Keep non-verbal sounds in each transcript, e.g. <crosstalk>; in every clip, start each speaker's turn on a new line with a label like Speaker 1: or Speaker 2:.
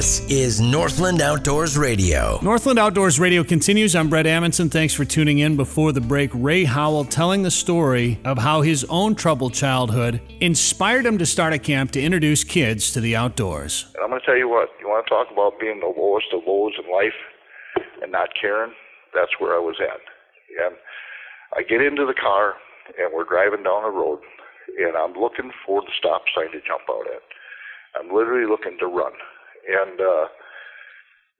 Speaker 1: This is Northland Outdoors Radio.
Speaker 2: Northland Outdoors Radio continues. I'm Brett Amundson. Thanks for tuning in. Before the break, Ray Howell telling the story of how his own troubled childhood inspired him to start a camp to introduce kids to the outdoors.
Speaker 3: And I'm going to tell you what, you want to talk about being the lowest of lows in life and not caring? That's where I was at. And I get into the car and we're driving down the road and I'm looking for the stop sign to jump out at. I'm literally looking to run. And uh,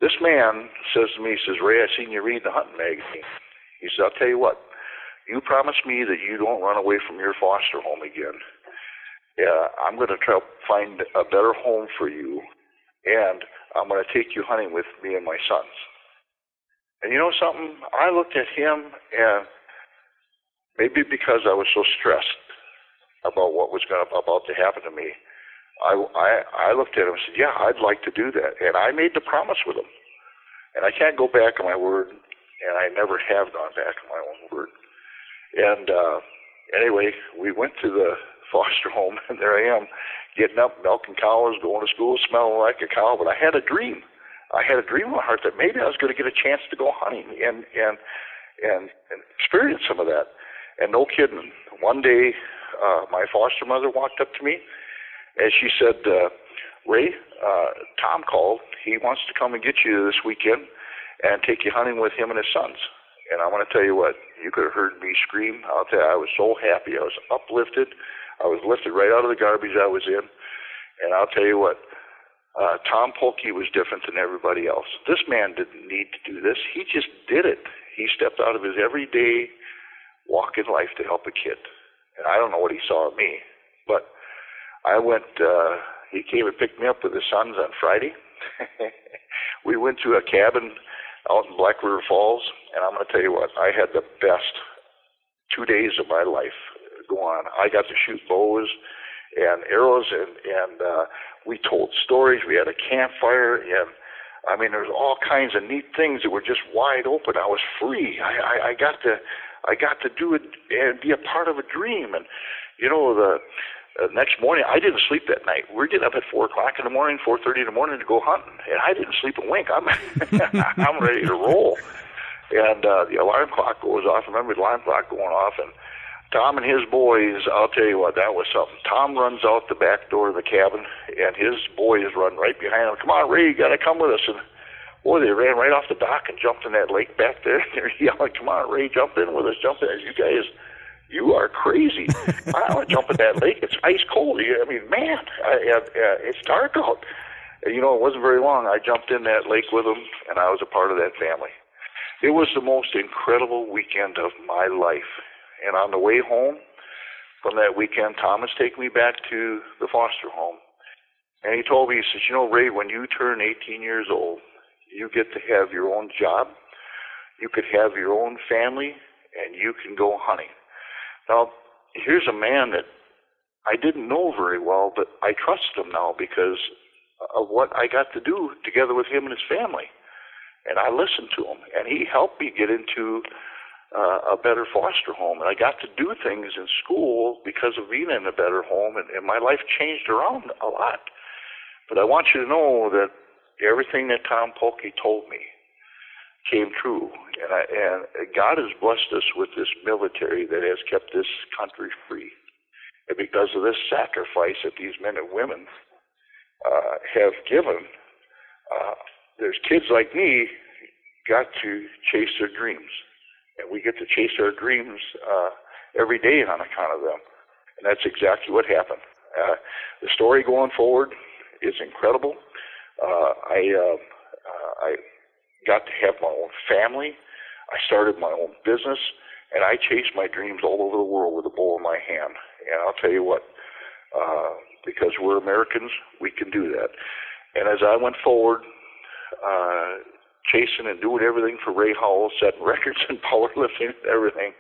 Speaker 3: this man says to me, he says, Ray, I seen you read the hunting magazine. He says, I'll tell you what, you promise me that you don't run away from your foster home again. Yeah, I'm going to try to find a better home for you, and I'm going to take you hunting with me and my sons. And you know something? I looked at him, and maybe because I was so stressed about what was going to, about to happen to me, I, I, I looked at him and said, yeah, I'd like to do that. And I made the promise with him. And I can't go back on my word, and I never have gone back on my own word. And uh, anyway, we went to the <laughs> foster home, and there I am, getting up, milking cows, going to school, smelling like a cow. But I had a dream. I had a dream in my heart that maybe I was going to get a chance to go hunting and and and, and experience some of that. And no kidding, one day uh, my foster mother walked up to me and she said, uh, Ray, uh, Tom called. He wants to come and get you this weekend and take you hunting with him and his sons. And I want to tell you what, you could have heard me scream. I'll tell you, I was so happy. I was uplifted. I was lifted right out of the garbage I was in. And I'll tell you what, uh, Tom Polkey was different than everybody else. This man didn't need to do this. He just did it. He stepped out of his everyday walk in life to help a kid. And I don't know what he saw in me, but I went. Uh, he came and picked me up with his sons on Friday. <laughs> we went to a cabin out in Black River Falls, and I'm going to tell you what, I had the best two days of my life go on. I got to shoot bows and arrows, and and uh, we told stories. We had a campfire, and I mean, there's all kinds of neat things that were just wide open. I was free. I, I, I got to, I got to do it and be a part of a dream. And you know, the uh, next morning, I didn't sleep that night. We are getting up at four o'clock in the morning, four thirty in the morning to go hunting, and I didn't sleep a wink. I'm <laughs> I'm ready to roll. And uh, the alarm clock goes off. Remember the alarm clock going off, and Tom and his boys. I'll tell you what, that was something. Tom runs out the back door of the cabin, and his boys run right behind him. Come on, Ray, you got to come with us. And boy, they ran right off the dock and jumped in that lake back there. <laughs> They're yelling, "Come on, Ray, jump in with us, jump in!" You guys you are crazy. <laughs> I don't want to jump in that lake. It's ice cold. I mean, man, I, I, uh, it's dark out. You know, it wasn't very long. I jumped in that lake with them, and I was a part of that family. It was the most incredible weekend of my life. And on the way home from that weekend, Thomas taken me back to the foster home. And he told me, he says, you know, Ray, when you turn 18 years old, you get to have your own job, you could have your own family, and you can go hunting. Now, here's a man that I didn't know very well, but I trust him now because of what I got to do together with him and his family. And I listened to him, and he helped me get into uh, a better foster home. And I got to do things in school because of being in a better home, and, and my life changed around a lot. But I want you to know that everything that Tom Polkey told me came true. And, I, and God has blessed us with this military that has kept this country free. And because of this sacrifice that these men and women uh, have given, uh, there's kids like me got to chase their dreams. And we get to chase our dreams uh, every day on account of them. And that's exactly what happened. Uh, the story going forward is incredible. Uh, I, uh, uh, I got to have my own family. I started my own business, and I chased my dreams all over the world with a bow in my hand. And I'll tell you what, uh, because we're Americans, we can do that. And as I went forward, uh, chasing and doing everything for Ray Howell, <laughs> setting records and powerlifting and everything,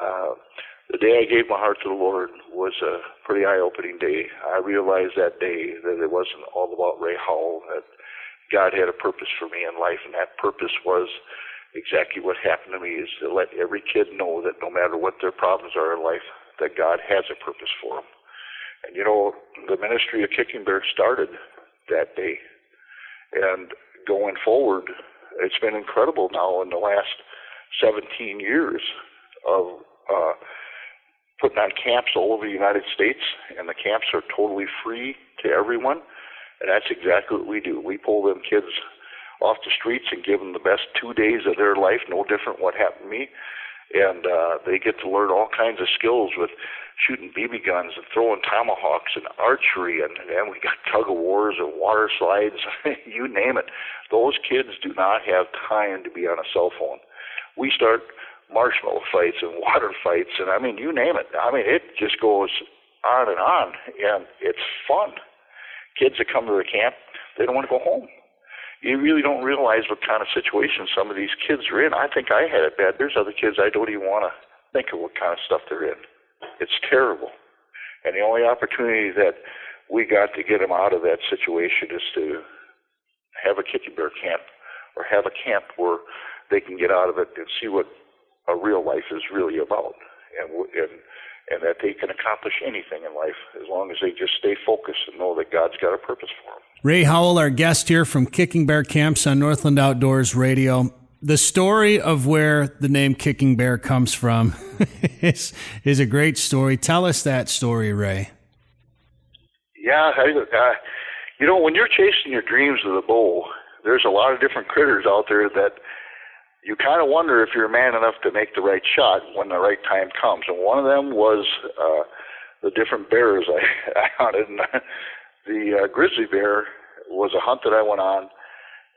Speaker 3: uh, the day I gave my heart to the Lord was a pretty eye-opening day. I realized that day that it wasn't all about Ray Howell, that God had a purpose for me in life, and that purpose was exactly what happened to me is to let every kid know that no matter what their problems are in life, that God has a purpose for them. And you know, the ministry of Kicking Bear started that day. And going forward, it's been incredible now in the last 17 years of uh, putting on camps all over the United States, and the camps are totally free to everyone. And that's exactly what we do. We pull them kids off the streets and give them the best two days of their life, no different what happened to me. And uh, they get to learn all kinds of skills with shooting BB guns and throwing tomahawks and archery, and then we got <laughs> tug of wars and water slides, <laughs> you name it. Those kids do not have time to be on a cell phone. We start marshmallow <laughs> fights and water fights, and I mean, you name it. I mean, it just goes on and on, and it's fun. Kids that come to the camp, they don't want to go home. You really don't realize what kind of situation some of these kids are in. I think I had it bad. There's other kids I don't even want to think of what kind of stuff they're in. It's terrible. And the only opportunity that we got to get them out of that situation is to have a kicking bear camp or have a camp where they can get out of it and see what a real life is really about. And, and and that they can accomplish anything in life as long as they just stay focused and know that God's got a purpose for them.
Speaker 2: Ray Howell, our guest here from Kicking Bear Camps on Northland Outdoors Radio. The story of where the name Kicking Bear comes from <laughs> is, is a great story. Tell us that story, Ray.
Speaker 3: Yeah, I, uh, you know, when you're chasing your dreams with a bow, there's a lot of different critters out there that you kind of wonder if you're man enough to make the right shot when the right time comes. And one of them was uh, the different bears I, <laughs> I hunted. And the uh, grizzly bear was a hunt that I went on,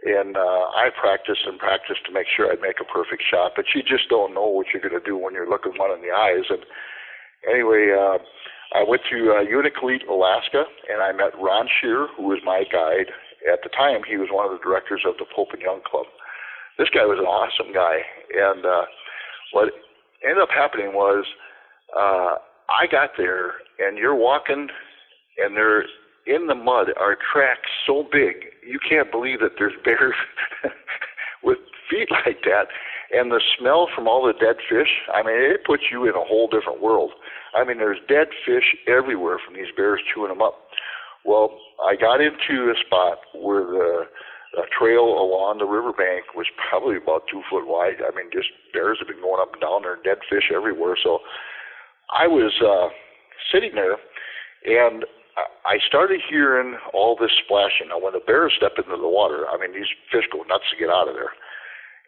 Speaker 3: and uh, I practiced and practiced to make sure I'd make a perfect shot. But you just don't know what you're going to do when you're looking one in the eyes. And anyway, uh, I went to uh, Unalakleet, Alaska, and I met Ron Shear, who was my guide. At the time, he was one of the directors of the Pope and Young Club this guy was an awesome guy. And uh, what ended up happening was uh, I got there, and you're walking, and there in the mud are tracks so big you can't believe that there's <laughs> bears with feet like that. And the smell from all the dead fish, I mean, it puts you in a whole different world. I mean, there's dead fish everywhere from these bears chewing them up. Well, I got into a spot where the a trail along the riverbank was probably about two foot wide. I mean, just bears have been going up and down there, dead fish everywhere. So I was uh, sitting there, and I started hearing all this splashing. Now, when the bears step into the water, I mean, these fish go nuts to get out of there,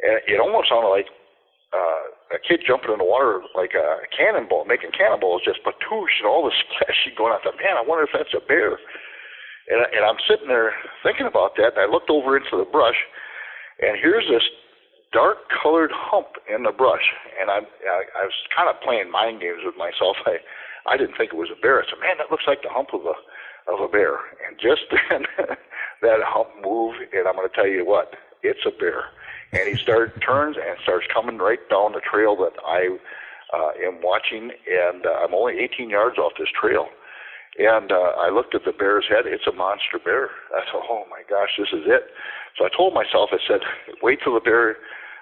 Speaker 3: and it almost sounded like uh, a kid jumping in the water like a cannonball, making cannonballs, just patoosh, and all this <laughs> splashing going on. I thought, man, I wonder if that's a bear. And, and I'm sitting there thinking about that, and I looked over into the brush, and here's this dark colored hump in the brush. And I'm, I, I was kind of playing mind games with myself. <laughs> I, I didn't think it was a bear. I said, man, that looks like the hump of a, of a bear. And just <laughs> then, that hump moved, and I'm going to tell you what, it's a bear. And he <laughs> starts turns and starts coming right down the trail that I uh, am watching, and uh, I'm only 18 yards off this trail. And uh, I looked at the bear's head. It's a monster bear. I thought, oh my gosh, this is it. So I told myself, I said, wait till the bear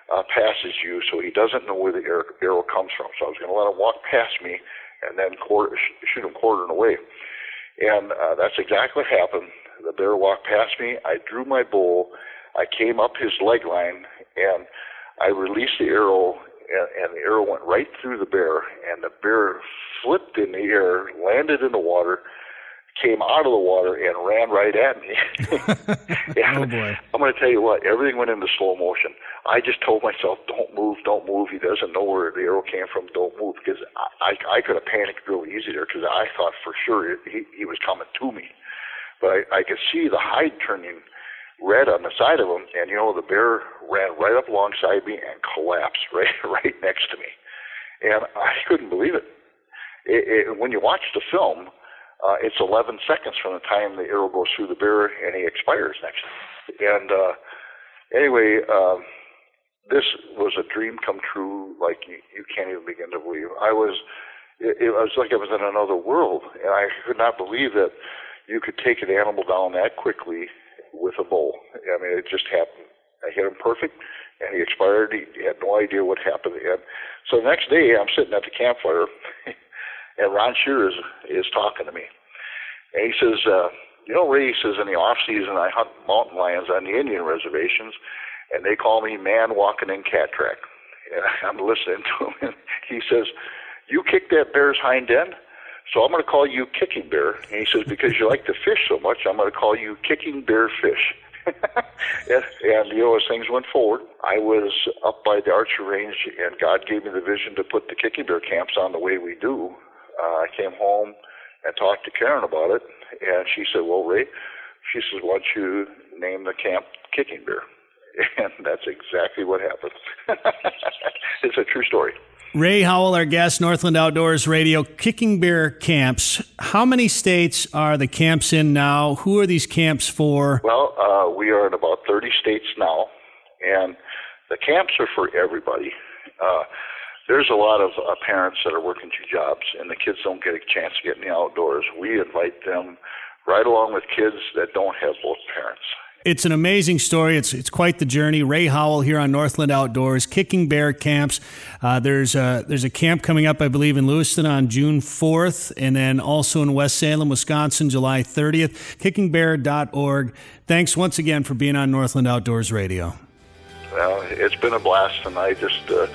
Speaker 3: uh, passes you so he doesn't know where the arrow comes from. So I was going to let him walk past me and then quarter, shoot him quartering away. And uh, that's exactly what happened. The bear walked past me. I drew my bow. I came up his leg line and I released the arrow and, and the arrow went right through the bear, and the bear flipped in the air, landed in the water, came out of the water, and ran right at me. <laughs>
Speaker 2: oh boy!
Speaker 3: I'm going to tell you what, everything went into slow motion. I just told myself, "Don't move, don't move." He doesn't know where the arrow came from. Don't move, because I I, I could have panicked real easy there, because I thought for sure it, he he was coming to me, but I, I could see the hide turning red on the side of him, and you know the bear ran right up alongside me and collapsed <laughs> right right next to me, and I couldn't believe it. it, it when you watch the film, uh, it's 11 seconds from the time the arrow goes through the bear and he expires next. And uh, anyway, uh, this was a dream come true like you, you can't even begin to believe. I was, it, it was like I was in another world, and I could not believe that you could take an animal down that quickly with a bow. I mean, it just happened. I hit him perfect, and he expired. He, he had no idea what happened. And so the next day, I'm sitting at the campfire, <laughs> and Ron Shear is is talking to me, and he says, uh, you know, Ray says in the off season I hunt mountain lions on the Indian reservations, and they call me man walking in cat track. And <laughs> I'm listening to him, and he says, "You kicked that bear's hind end." So I'm going to call you Kicking Bear. And he says, because you like to fish so much, I'm going to call you Kicking Bear Fish. <laughs> and, and, you know, as things went forward, I was up by the archer range, and God gave me the vision to put the Kicking Bear camps on the way we do. Uh, I came home and talked to Karen about it, and she said, well, Ray, she says, why don't you name the camp Kicking Bear? <laughs> And that's exactly what happened. <laughs> it's a true story.
Speaker 2: Ray Howell, our guest, Northland Outdoors Radio, Kicking Bear Camps. How many states are the camps in now? Who are these camps for?
Speaker 3: Well, uh, we are in about 30 states now, and the camps are for everybody. Uh, there's a lot of uh, parents that are working two jobs, and the kids don't get a chance to get in the outdoors. We invite them right along with kids that don't have both parents.
Speaker 2: It's an amazing story. It's it's quite the journey. Ray Howell here on Northland Outdoors, Kicking Bear Camps. Uh, there's a there's a camp coming up, I believe, in Lewiston on June 4th, and then also in West Salem, Wisconsin, July 30th. KickingBear.org. Thanks once again for being on Northland Outdoors Radio.
Speaker 3: Well, it's been a blast, and I just uh,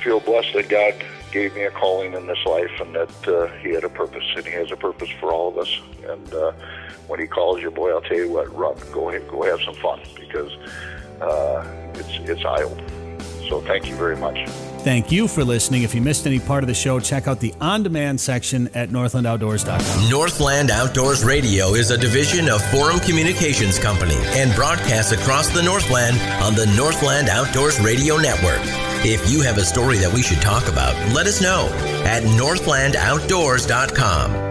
Speaker 3: feel blessed that God gave me a calling in this life, and that uh, He had a purpose, and He has a purpose for all of us, and uh, when he calls you, boy, I'll tell you what, run, go ahead, go have some fun because uh, it's it's eye opening. So thank you very much.
Speaker 2: Thank you for listening. If you missed any part of the show, check out the on demand section at northlandoutdoors.com.
Speaker 1: Northland Outdoors Radio is a division of Forum Communications Company and broadcasts across the Northland on the Northland Outdoors Radio Network. If you have a story that we should talk about, let us know at northlandoutdoors.com.